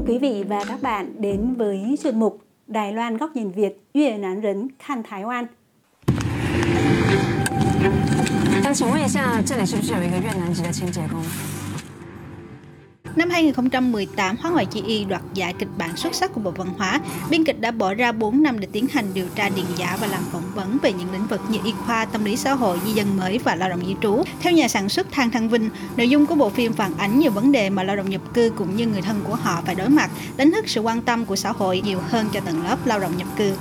mừng quý vị và các bạn đến với chuyên mục Đài Loan góc nhìn Việt, Việt Nam Rấn Khan Thái Oan. Đang xin hỏi một cái Việt Nam Năm 2018, Hóa ngoại chi y đoạt giải kịch bản xuất sắc của Bộ Văn hóa. Biên kịch đã bỏ ra 4 năm để tiến hành điều tra điền giả và làm phỏng vấn về những lĩnh vực như y khoa, tâm lý xã hội, di dân mới và lao động di trú. Theo nhà sản xuất Thang Thăng Vinh, nội dung của bộ phim phản ánh nhiều vấn đề mà lao động nhập cư cũng như người thân của họ phải đối mặt, đánh thức sự quan tâm của xã hội nhiều hơn cho tầng lớp lao động nhập cư.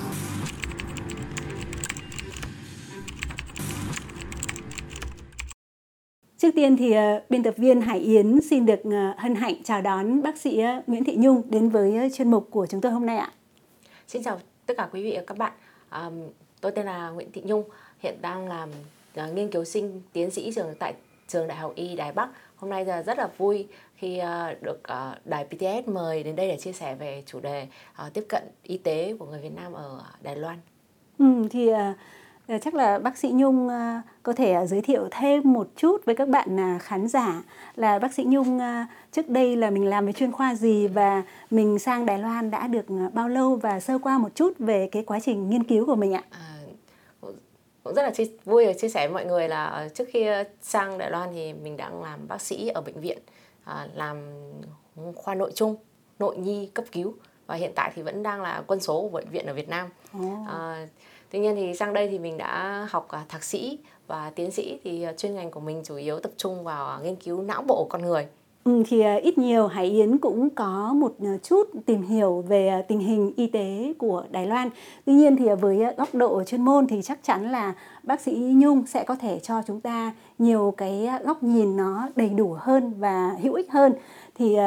Trước tiên thì ờ, biên tập viên Hải Yến xin được ờ, hân hạnh chào đón bác sĩ ờ, Nguyễn Thị Nhung đến với chuyên mục của chúng tôi hôm nay ạ. Xin chào tất cả quý vị và các bạn. À, tôi tên là Nguyễn Thị Nhung, hiện đang làm nghiên cứu sinh tiến sĩ trường tại trường Đại học Y Đài Bắc. Hôm nay là rất là vui khi được đài PTS mời đến đây để chia sẻ về chủ đề tiếp cận y tế của người Việt Nam ở Đài Loan. Ừ, thì chắc là bác sĩ Nhung ờ, có thể ờ, giới thiệu thêm một chút với các bạn à, khán giả là bác sĩ Nhung ờ, trước đây là mình làm về chuyên khoa gì và mình sang Đài Loan đã được ờ, bao lâu và sơ qua một chút về cái quá trình nghiên cứu của mình ạ. À, cũng rất là chia, vui được chia sẻ với mọi người là ờ, trước khi ờ, sang Đài Loan thì mình đang làm bác sĩ ở bệnh viện à, làm khoa nội trung, nội nhi cấp cứu và hiện tại thì vẫn đang là quân số của bệnh viện ở Việt Nam. À, tuy nhiên thì sang đây thì mình đã học à, thạc sĩ và tiến sĩ thì à, chuyên ngành của mình chủ yếu tập trung vào à, nghiên cứu não bộ con người. Ừ, thì ít nhiều Hải Yến cũng có một chút tìm hiểu về tình hình y tế của Đài Loan. Tuy nhiên thì với góc độ chuyên môn thì chắc chắn là bác sĩ Nhung sẽ có thể cho chúng ta nhiều cái góc nhìn nó đầy đủ hơn và hữu ích hơn. Thì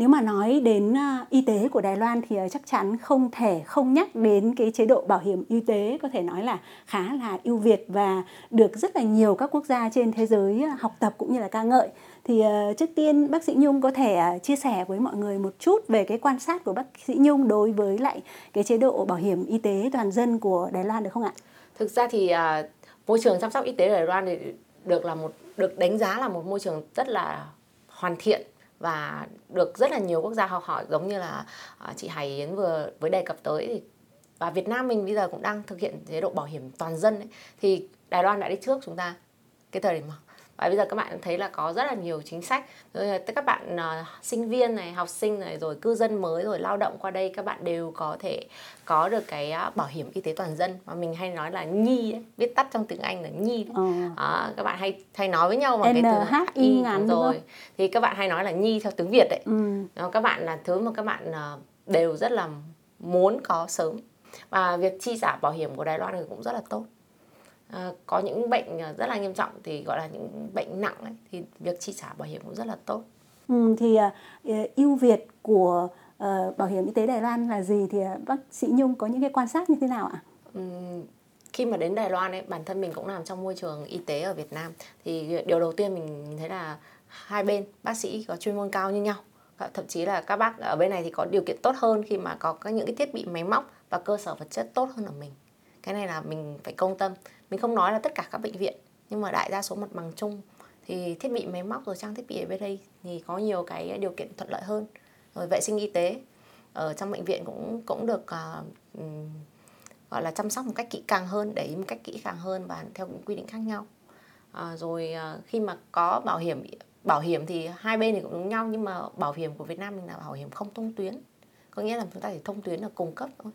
nếu mà nói đến à, y tế của Đài Loan thì à, chắc chắn không thể không nhắc đến cái chế độ bảo hiểm y tế có thể nói là khá là ưu việt và được rất là nhiều các quốc gia trên thế giới à, học tập cũng như là ca ngợi. Thì trước tiên bác sĩ Nhung có thể chia sẻ với mọi người một chút về cái quan sát của bác sĩ Nhung đối với lại cái chế độ bảo hiểm y tế toàn dân của Đài Loan được không ạ? Thực ra thì à, môi trường chăm sóc y tế ở Đài Loan thì được là một được đánh giá là một môi trường rất là hoàn thiện và được rất là nhiều quốc gia học hỏi giống như là à, chị Hải Yến vừa với đề cập tới thì và Việt Nam mình bây giờ cũng đang thực hiện chế độ bảo hiểm toàn dân ấy, thì Đài Loan đã đi trước chúng ta cái thời điểm mà và bây giờ các bạn thấy là có rất là nhiều chính sách. Rồi là các bạn à, sinh viên này học sinh này rồi cư dân mới rồi lao động qua đây các bạn đều có thể có được cái à, bảo hiểm y tế toàn dân. Mà mình hay nói là nhi đấy viết tắt trong tiếng Anh là nhi. Đấy. Ờ. Đó, các bạn hay hay nói với nhau bằng cái từ NHI ngắn rồi. thì các bạn hay nói là nhi theo tiếng Việt đấy Ừ. các bạn là thứ mà các bạn à, đều rất là muốn có sớm. Và việc chi trả bảo hiểm của Đài Loan thì cũng rất là tốt à, có những bệnh à, rất là nghiêm trọng thì gọi là những bệnh nặng ấy, thì việc chi trả bảo hiểm cũng rất là tốt. Ừ, thì uh, ưu việt của uh, bảo hiểm y tế Đài Loan là gì? Thì uh, bác sĩ Nhung có những cái quan sát như thế nào ạ? Ừm, khi mà đến Đài Loan ấy bản thân mình cũng làm trong môi trường y tế ở Việt Nam. Thì điều đầu tiên mình thấy là hai bên bác sĩ có chuyên môn cao như nhau. Thậm chí là các bác ở bên này thì có điều kiện tốt hơn khi mà có các những cái thiết bị máy móc và cơ sở vật chất tốt hơn ở mình cái này là mình phải công tâm. Mình không nói là tất cả các bệnh viện nhưng mà đại đa số mặt bằng chung. Thì thiết bị máy móc rồi trang thiết bị ở bên đây thì có nhiều cái điều kiện thuận lợi hơn. Rồi vệ sinh y tế ở trong bệnh viện cũng cũng được uh, gọi là chăm sóc một cách kỹ càng hơn để ý một cách kỹ càng hơn và theo những quy định khác nhau. À, rồi à, khi mà có bảo hiểm bảo hiểm thì hai bên thì cũng giống nhau nhưng mà bảo hiểm của Việt Nam mình là bảo hiểm không thông tuyến. Có nghĩa là chúng ta chỉ thông tuyến là cùng cấp thôi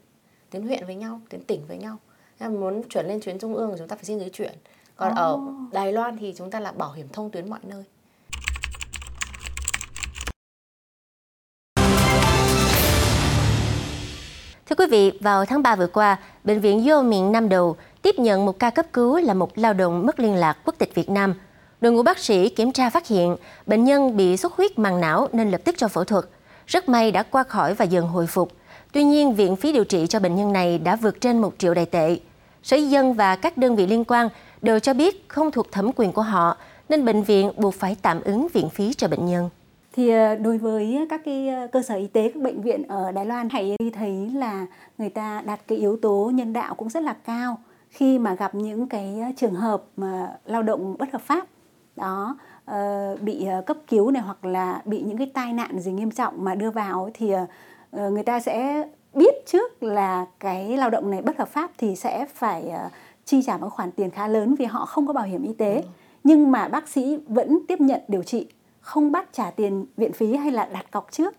tuyến huyện với nhau tuyến tỉnh với nhau. Mà muốn chuyển lên tuyến trung ương thì chúng ta phải xin giấy chuyển còn ở Đài Loan thì chúng ta là bảo hiểm thông tuyến mọi nơi Thưa quý vị, vào tháng 3 vừa qua, Bệnh viện Vô Miệng Nam Đầu tiếp nhận một ca cấp cứu là một lao động mất liên lạc quốc tịch Việt Nam. Đội ngũ bác sĩ kiểm tra phát hiện bệnh nhân bị xuất huyết màng não nên lập tức cho phẫu thuật. Rất may đã qua khỏi và dần hồi phục. Tuy nhiên, viện phí điều trị cho bệnh nhân này đã vượt trên 1 triệu đài tệ. Sở dân và các đơn vị liên quan đều cho biết không thuộc thẩm quyền của họ, nên bệnh viện buộc phải tạm ứng viện phí cho bệnh nhân. Thì ờ, đối với các cái ờ, cơ sở y tế, các bệnh viện ở Đài Loan, hãy thấy là người ta đặt cái yếu tố nhân đạo cũng rất là cao khi mà gặp những cái ờ, trường hợp mà lao động bất hợp pháp. Đó, bị cấp cứu này hoặc là bị những cái tai nạn gì nghiêm trọng mà đưa vào thì người ta sẽ biết trước là cái lao động này bất hợp pháp thì sẽ phải uh, chi trả một khoản tiền khá lớn vì họ không có bảo hiểm y tế. Ừ. Nhưng mà bác sĩ vẫn tiếp nhận điều trị, không bắt trả tiền viện phí hay là đặt cọc trước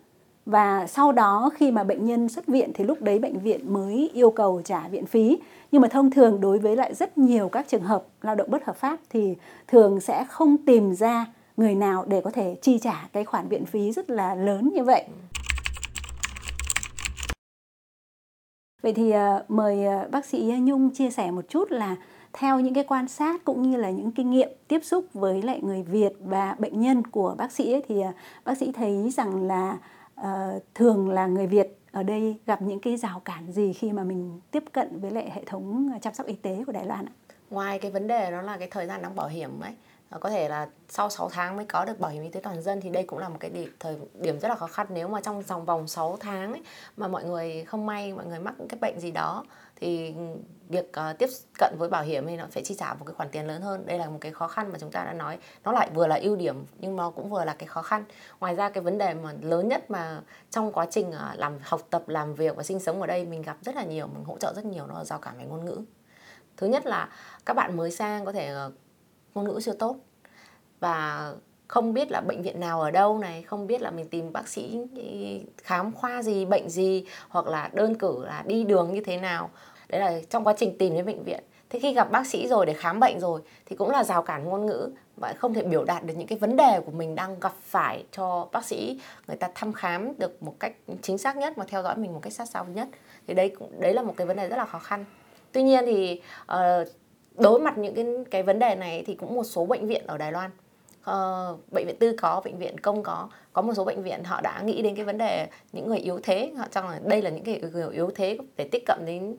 và sau đó khi mà bệnh nhân xuất viện thì lúc đấy bệnh viện mới yêu cầu trả viện phí nhưng mà thông thường đối với lại rất nhiều các trường hợp lao động bất hợp pháp thì thường sẽ không tìm ra người nào để có thể chi trả cái khoản viện phí rất là lớn như vậy vậy thì ờ, mời ờ, bác sĩ ờ, nhung chia sẻ một chút là theo những cái quan sát cũng như là những kinh nghiệm tiếp xúc với lại người việt và bệnh nhân của bác sĩ ấy, thì bác sĩ thấy rằng là uh, thường là người Việt ở đây gặp những cái rào cản gì khi mà mình tiếp cận với lại hệ thống chăm sóc y tế của Đài Loan ạ? Ngoài cái vấn đề đó là cái thời gian đóng bảo hiểm ấy, Ờ, có thể là sau 6 tháng mới có được bảo hiểm y tế toàn dân thì đây cũng là một cái điểm, thời điểm rất là khó khăn. Nếu mà trong vòng vòng 6 tháng ấy, mà mọi người không may mọi người mắc cái bệnh gì đó thì việc uh, tiếp cận với bảo hiểm thì nó phải chi trả một cái khoản tiền lớn hơn. Đây là một cái khó khăn mà chúng ta đã nói. Nó lại vừa là ưu điểm nhưng nó cũng vừa là cái khó khăn. Ngoài ra cái vấn đề mà lớn nhất mà trong quá trình uh, làm học tập làm việc và sinh sống ở đây mình gặp rất là nhiều mình hỗ trợ rất nhiều nó là giao cản về ngôn ngữ. Thứ nhất là các bạn mới sang có thể uh, ngôn ngữ chưa tốt. Và không biết là bệnh viện nào ở đâu này không biết là mình tìm bác sĩ ờ, khám khoa gì bệnh gì hoặc là đơn cử là đi đường như thế nào. Đấy là trong quá trình tìm đến bệnh viện. Thế khi gặp bác sĩ rồi để khám bệnh rồi thì cũng là rào cản ngôn ngữ và không thể biểu đạt được những cái vấn đề của mình đang gặp phải cho bác sĩ. Người ta thăm khám được một cách chính xác nhất và theo dõi mình một cách sát sao nhất. Thì đấy cũng đấy là một cái vấn đề rất là khó khăn. Tuy nhiên thì uh, đối mặt những cái cái vấn đề này thì cũng một số bệnh viện ở Đài Loan uh, bệnh viện tư có bệnh viện công có có một số bệnh viện họ đã nghĩ đến cái vấn đề những người yếu thế họ cho là đây là những cái người yếu thế để tiếp cận đến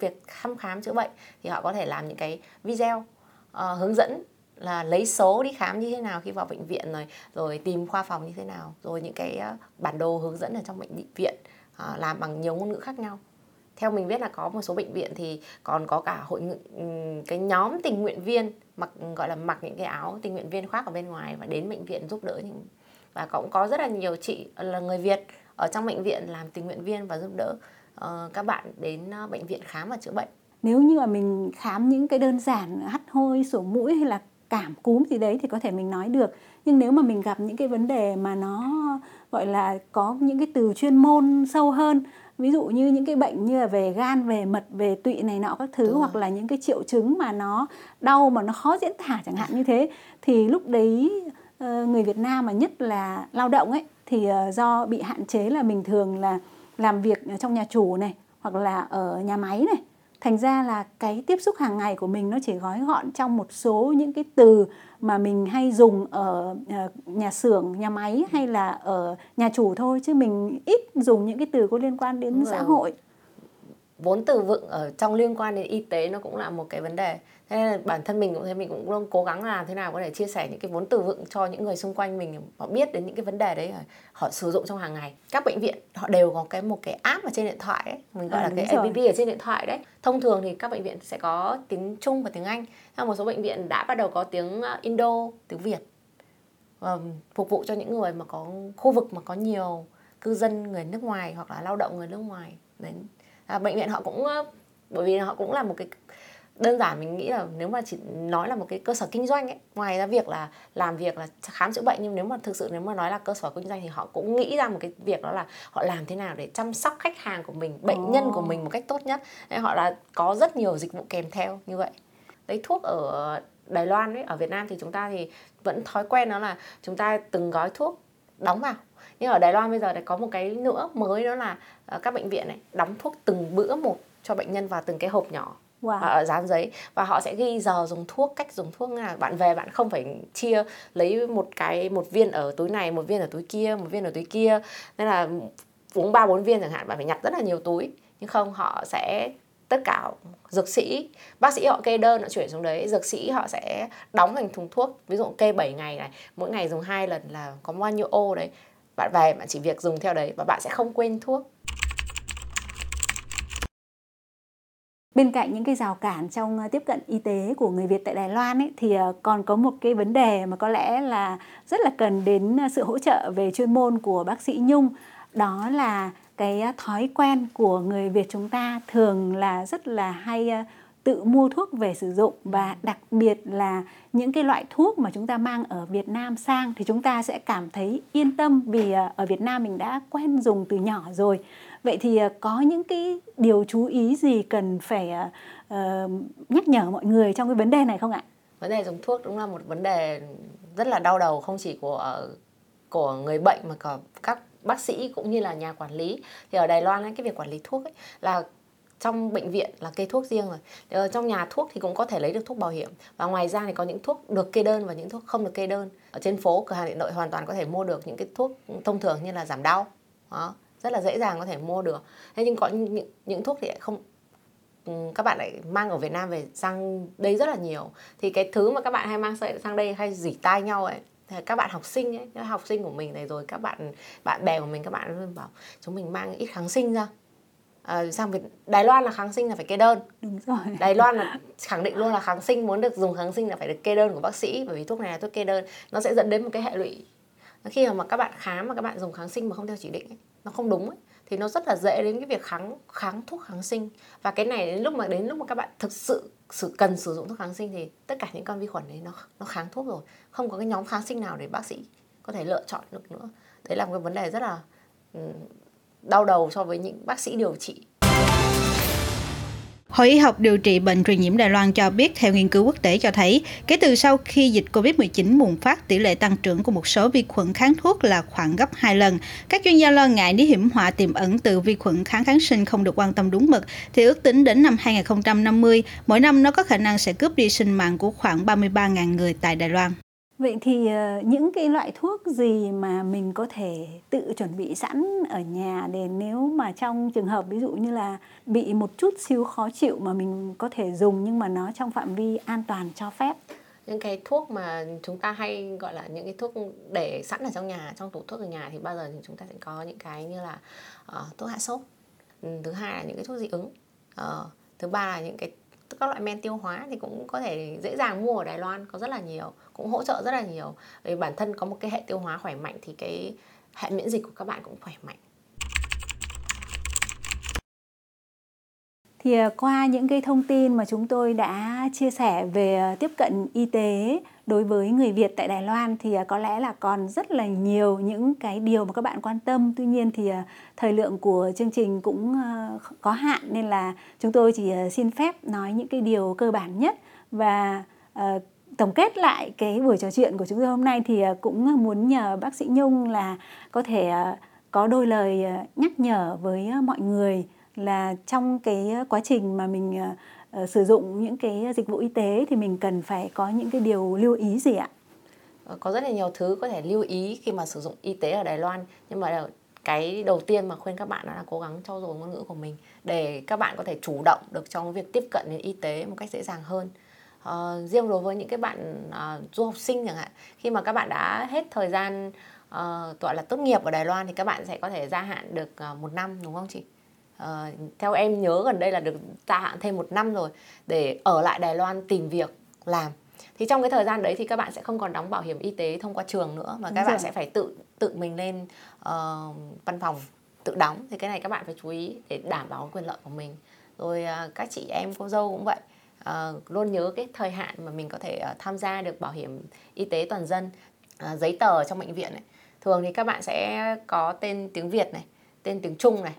việc thăm khám chữa bệnh thì họ có thể làm những cái video uh, hướng dẫn là lấy số đi khám như thế nào khi vào bệnh viện rồi rồi tìm khoa phòng như thế nào rồi những cái ờ, bản đồ hướng dẫn ở trong bệnh viện uh, làm bằng nhiều ngôn ngữ khác nhau theo mình biết là có một số bệnh viện thì còn có cả hội cái nhóm tình nguyện viên mặc gọi là mặc những cái áo tình nguyện viên khoác ở bên ngoài và đến bệnh viện giúp đỡ và cũng có rất là nhiều chị là người Việt ở trong bệnh viện làm tình nguyện viên và giúp đỡ uh, các bạn đến uh, bệnh viện khám và chữa bệnh. Nếu như mà mình khám những cái đơn giản hắt hôi sổ mũi hay là cảm cúm gì đấy thì có thể mình nói được. Nhưng nếu mà mình gặp những cái vấn đề mà nó gọi là có những cái từ chuyên môn sâu hơn ví dụ như những cái bệnh như là về gan về mật về tụy này nọ các thứ Đúng hoặc rồi. là những cái triệu chứng mà nó đau mà nó khó diễn tả chẳng hạn như thế thì lúc đấy ờ, người Việt Nam mà nhất là lao động ấy thì ờ, do bị hạn chế là mình thường là làm việc trong nhà chủ này hoặc là ở nhà máy này thành ra là cái tiếp xúc hàng ngày của mình nó chỉ gói gọn trong một số những cái từ mà mình hay dùng ở ờ, nhà xưởng nhà máy hay là ở nhà chủ thôi. Chứ mình ít dùng những cái từ có liên quan đến xã hội vốn từ vựng ở trong liên quan đến y tế nó cũng là một cái vấn đề. Thế nên là bản thân mình cũng thế mình cũng luôn cố gắng làm thế nào có thể chia sẻ những cái vốn từ vựng cho những người xung quanh mình họ biết đến những cái vấn đề đấy họ sử dụng trong hàng ngày. Các bệnh viện họ đều có cái một cái app ở trên điện thoại ấy mình gọi à, là cái rồi. app ở trên điện thoại đấy. Thông thường thì các bệnh viện sẽ có tiếng trung và tiếng anh hay một số bệnh viện đã bắt đầu có tiếng ờ, indo tiếng việt và phục vụ cho những người mà có khu vực mà có nhiều cư dân người nước ngoài hoặc là lao động người nước ngoài. Đến à, bệnh viện họ cũng bởi vì họ cũng là một cái đơn giản mình nghĩ là nếu mà chỉ nói là một cái cơ sở kinh doanh ấy ngoài ra việc là làm việc là khám chữa bệnh nhưng nếu mà thực sự nếu mà nói là cơ sở kinh doanh thì họ cũng nghĩ ra một cái việc đó là họ làm thế nào để chăm sóc khách hàng của mình bệnh oh. nhân của mình một cách tốt nhất. Nên họ là có rất nhiều dịch vụ kèm theo như vậy. Đấy thuốc ở Đài Loan ấy ở Việt Nam thì chúng ta thì vẫn thói quen đó là chúng ta từng gói thuốc đóng vào nhưng ở Đài Loan bây giờ lại có một cái nữa mới đó là ờ, các bệnh viện này đóng thuốc từng bữa một cho bệnh nhân vào từng cái hộp nhỏ wow. ở dán giấy. Và họ sẽ ghi giờ dùng thuốc cách dùng thuốc nào. Bạn về bạn không phải chia lấy một cái một viên ở túi này một viên ở túi kia một viên ở túi kia. Nên là uống ba bốn viên chẳng hạn bạn phải nhặt rất là nhiều túi. Nhưng không họ sẽ tất cả dược sĩ bác sĩ họ kê đơn họ chuyển xuống đấy. Dược sĩ họ sẽ đóng thành thùng thuốc. Ví dụ kê 7 ngày này mỗi ngày dùng hai lần là có bao nhiêu ô đấy bạn về bạn chỉ việc dùng theo đấy và bạn sẽ không quên thuốc. Bên cạnh những cái rào cản trong ờ, tiếp cận y tế của người Việt tại Đài Loan ấy, thì ờ, còn có một cái vấn đề mà có lẽ là rất là cần đến ờ, sự hỗ trợ về chuyên môn của bác sĩ Nhung đó là cái thói quen của người Việt chúng ta thường là rất là hay tự mua thuốc về sử dụng và đặc biệt là những cái loại thuốc mà chúng ta mang ở Việt Nam sang thì chúng ta sẽ cảm thấy yên tâm vì à, ở Việt Nam mình đã quen dùng từ nhỏ rồi. Vậy thì à, có những cái điều chú ý gì cần phải uh, nhắc nhở mọi người trong cái vấn đề này không ạ? Vấn đề dùng thuốc đúng là một vấn đề rất là đau đầu không chỉ của ờ, của người bệnh mà cả các bác sĩ cũng như là nhà quản lý. Thì ở Đài Loan ấy, cái việc quản lý thuốc ấy, là trong bệnh viện là kê thuốc riêng rồi. Ở trong nhà thuốc thì cũng có thể lấy được thuốc bảo hiểm. Và ngoài ra thì có những thuốc được kê đơn và những thuốc không được kê đơn. Ở trên phố cửa hàng điện lợi hoàn toàn có thể mua được những cái thuốc thông thường như là giảm đau. Đó rất là dễ dàng có thể mua được. Thế nhưng có những, những thuốc thì lại không ừ, các bạn lại mang ở Việt Nam về sang đây rất là nhiều. Thì cái thứ mà các bạn hay mang sang đây hay dỉ tai nhau ấy các bạn học sinh ấy các học sinh của mình này rồi các bạn bạn bè của mình các bạn luôn bảo chúng mình mang ít kháng sinh ra à, sang Việt Đài Loan là kháng sinh là phải kê đơn. Đúng rồi. Đài Loan là khẳng định luôn là kháng sinh muốn được dùng kháng sinh là phải được kê đơn của bác sĩ bởi vì thuốc này là thuốc kê đơn. Nó sẽ dẫn đến một cái hệ lụy. Khi mà các bạn khám mà các bạn dùng kháng sinh mà không theo chỉ định ấy, nó không đúng ấy, thì nó rất là dễ đến cái việc kháng kháng thuốc kháng sinh. Và cái này đến lúc mà đến lúc mà các bạn thực sự sự cần sử dụng thuốc kháng sinh thì tất cả những con vi khuẩn đấy nó nó kháng thuốc rồi. Không có cái nhóm kháng sinh nào để bác sĩ có thể lựa chọn được nữa. Đấy là một cái vấn đề rất là đau đầu so với những bác sĩ điều trị Hội y học điều trị bệnh truyền nhiễm Đài Loan cho biết theo nghiên cứu quốc tế cho thấy, kể từ sau khi dịch COVID-19 bùng phát, tỷ lệ tăng trưởng của một số vi khuẩn kháng thuốc là khoảng gấp 2 lần. Các chuyên gia lo ngại nếu hiểm họa tiềm ẩn từ vi khuẩn kháng kháng sinh không được quan tâm đúng mực, thì ước tính đến năm 2050, mỗi năm nó có khả năng sẽ cướp đi sinh mạng của khoảng 33.000 người tại Đài Loan. Vậy thì ờ, những cái loại thuốc gì mà mình có thể tự chuẩn bị sẵn ở nhà để nếu mà trong trường hợp ví dụ như là bị một chút xíu khó chịu mà mình có thể dùng nhưng mà nó trong phạm vi an toàn cho phép? Những cái thuốc mà chúng ta hay gọi là những cái thuốc để sẵn ở trong nhà trong tủ thuốc ở nhà thì bao giờ thì chúng ta sẽ có những cái như là uh, thuốc hạ sốt. Ừ, thứ hai là những cái thuốc dị ứng. Uh, thứ ba là những cái các loại men tiêu hóa thì cũng có thể dễ dàng mua ở Đài Loan, có rất là nhiều, cũng hỗ trợ rất là nhiều. Vì bản thân có một cái hệ tiêu hóa khỏe mạnh thì cái hệ miễn dịch của các bạn cũng khỏe mạnh. Thì à, qua những cái thông tin mà chúng tôi đã chia sẻ về à, tiếp cận y tế đối với người Việt tại Đài Loan thì à, có lẽ là còn rất là nhiều những cái điều mà các bạn quan tâm. Tuy nhiên thì thời lượng của chương trình cũng có hạn nên là chúng tôi chỉ xin phép nói những cái điều cơ bản nhất và tổng kết lại cái buổi trò chuyện của chúng tôi hôm nay thì cũng muốn nhờ bác sĩ Nhung là có thể có đôi lời nhắc nhở với mọi người là trong cái quá trình mà mình uh, sử dụng những cái dịch vụ y tế thì mình cần phải có những cái điều lưu ý gì ạ? Ờ, có rất là nhiều thứ có thể lưu ý khi mà sử dụng y tế ở Đài Loan nhưng mà cái đầu tiên mà khuyên các bạn đó là cố gắng trau dồi ngôn ngữ của mình để các bạn có thể chủ động được trong việc tiếp cận đến y tế một cách dễ dàng hơn. Uh, riêng đối với những cái bạn uh, du học sinh chẳng hạn khi mà các bạn đã hết thời gian uh, gọi là tốt nghiệp ở Đài Loan thì các bạn sẽ có thể gia hạn được uh, một năm đúng không chị? Uh, theo em nhớ gần đây là được gia hạn thêm một năm rồi để ở lại Đài Loan tìm việc làm. Thì trong cái thời gian đấy thì các bạn sẽ không còn đóng bảo hiểm y tế thông qua trường nữa mà các bạn sẽ phải tự tự mình lên uh, văn phòng tự đóng. Thì cái này các bạn phải chú ý để đảm bảo quyền lợi của mình. Rồi uh, các chị em cô dâu cũng vậy. Uh, luôn nhớ cái thời hạn mà mình có thể uh, tham gia được bảo hiểm y tế toàn dân uh, giấy tờ trong bệnh viện này thường thì các bạn sẽ có tên tiếng Việt này tên tiếng Trung này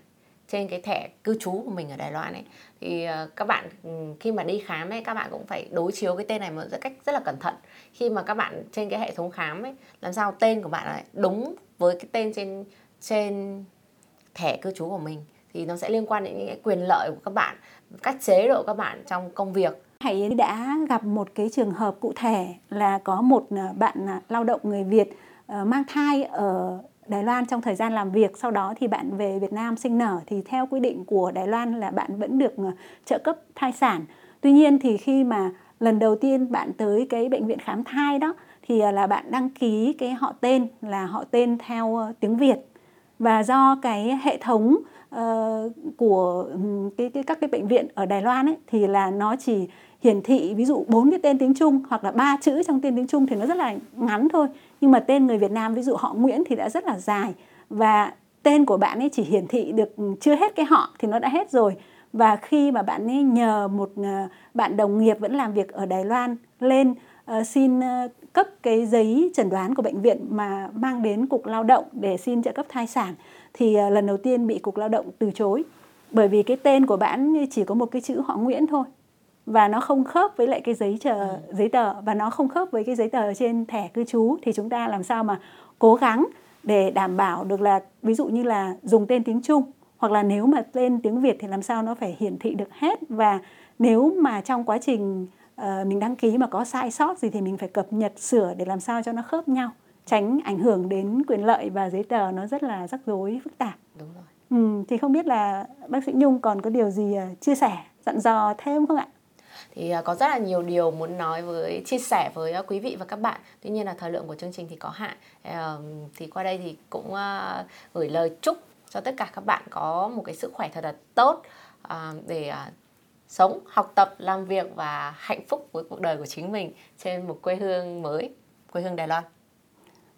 trên cái thẻ cư trú của mình ở Đài Loan ấy. Thì ờ, các bạn ừ, khi mà đi khám ấy, các bạn cũng phải đối chiếu cái tên này một cách rất là cẩn thận. Khi mà các bạn trên cái hệ thống khám ấy, làm sao tên của bạn lại đúng với cái tên trên trên thẻ cư trú của mình, thì nó sẽ liên quan đến những cái quyền lợi của các bạn, cách chế độ các bạn trong công việc. Hãy đã gặp một cái trường hợp cụ thể là có một ờ, bạn ờ, lao động người Việt mang thai ở Đài Loan trong thời gian làm việc sau đó thì bạn về Việt Nam sinh nở. Thì theo quy định của Đài Loan là bạn vẫn được ờ, trợ cấp thai sản. Tuy nhiên thì khi mà lần đầu tiên bạn tới cái bệnh viện khám thai đó thì ờ, là bạn đăng ký cái họ tên là họ tên theo ờ, tiếng Việt. Và do cái hệ thống uh, của ừ, cái, cái các cái bệnh viện ở Đài Loan ấy thì là nó chỉ hiển thị ví dụ bốn cái tên tiếng Trung hoặc là ba chữ trong tên tiếng Trung thì nó rất là ngắn thôi nhưng mà tên người Việt Nam ví dụ họ Nguyễn thì đã rất là dài. Và tên của bạn ấy chỉ hiển thị được ừ, chưa hết cái họ thì nó đã hết rồi. Và khi mà bạn ấy nhờ một ờ, bạn đồng nghiệp vẫn làm việc ở Đài Loan lên uh, xin uh, cấp cái giấy chẩn đoán của bệnh viện mà mang đến cục lao động để xin trợ cấp thai sản thì uh, lần đầu tiên bị cục lao động từ chối. Bởi vì cái tên của bạn chỉ có một cái chữ họ Nguyễn thôi và nó không khớp với lại cái giấy chờ ừ. giấy tờ và nó không khớp với cái giấy tờ trên thẻ cư trú thì chúng ta làm sao mà cố gắng để đảm bảo được là ví dụ như là dùng tên tiếng Trung hoặc là nếu mà tên tiếng Việt thì làm sao nó phải hiển thị được hết và nếu mà trong quá trình uh, mình đăng ký mà có sai sót gì thì mình phải cập nhật sửa để làm sao cho nó khớp nhau tránh ảnh hưởng đến quyền lợi và giấy tờ nó rất là rắc rối phức tạp. Đúng rồi. Ừ, thì không biết là bác sĩ Nhung còn có điều gì uh, chia sẻ dặn dò thêm không ạ? Thì à, có rất là nhiều điều muốn nói với, chia sẻ với à, quý vị và các bạn. Tuy nhiên là thời lượng của chương trình thì có hạn. Thì qua đây thì cũng à, gửi lời chúc cho tất cả các bạn có một cái sức khỏe thật là tốt để sống, học tập, làm việc và hạnh phúc với cuộc đời của chính mình trên một quê hương mới, quê hương Đài Loan.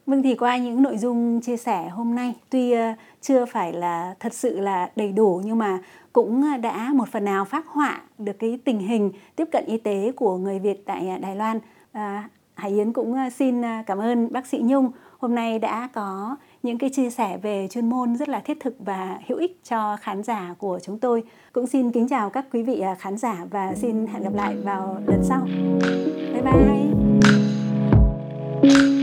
Vâng thì qua những nội dung chia sẻ hôm nay tuy ờ, chưa phải là thật sự là đầy đủ nhưng mà cũng ờ, đã một phần nào phát họa được cái tình hình tiếp cận y tế của người Việt tại ờ, Đài Loan. À, Hải Yến cũng xin cảm ơn bác sĩ Nhung hôm nay đã có những cái chia sẻ về chuyên môn rất là thiết thực và hữu ích cho khán giả của chúng tôi. Cũng xin kính chào các quý vị khán giả và xin hẹn gặp lại vào lần sau. Bye bye.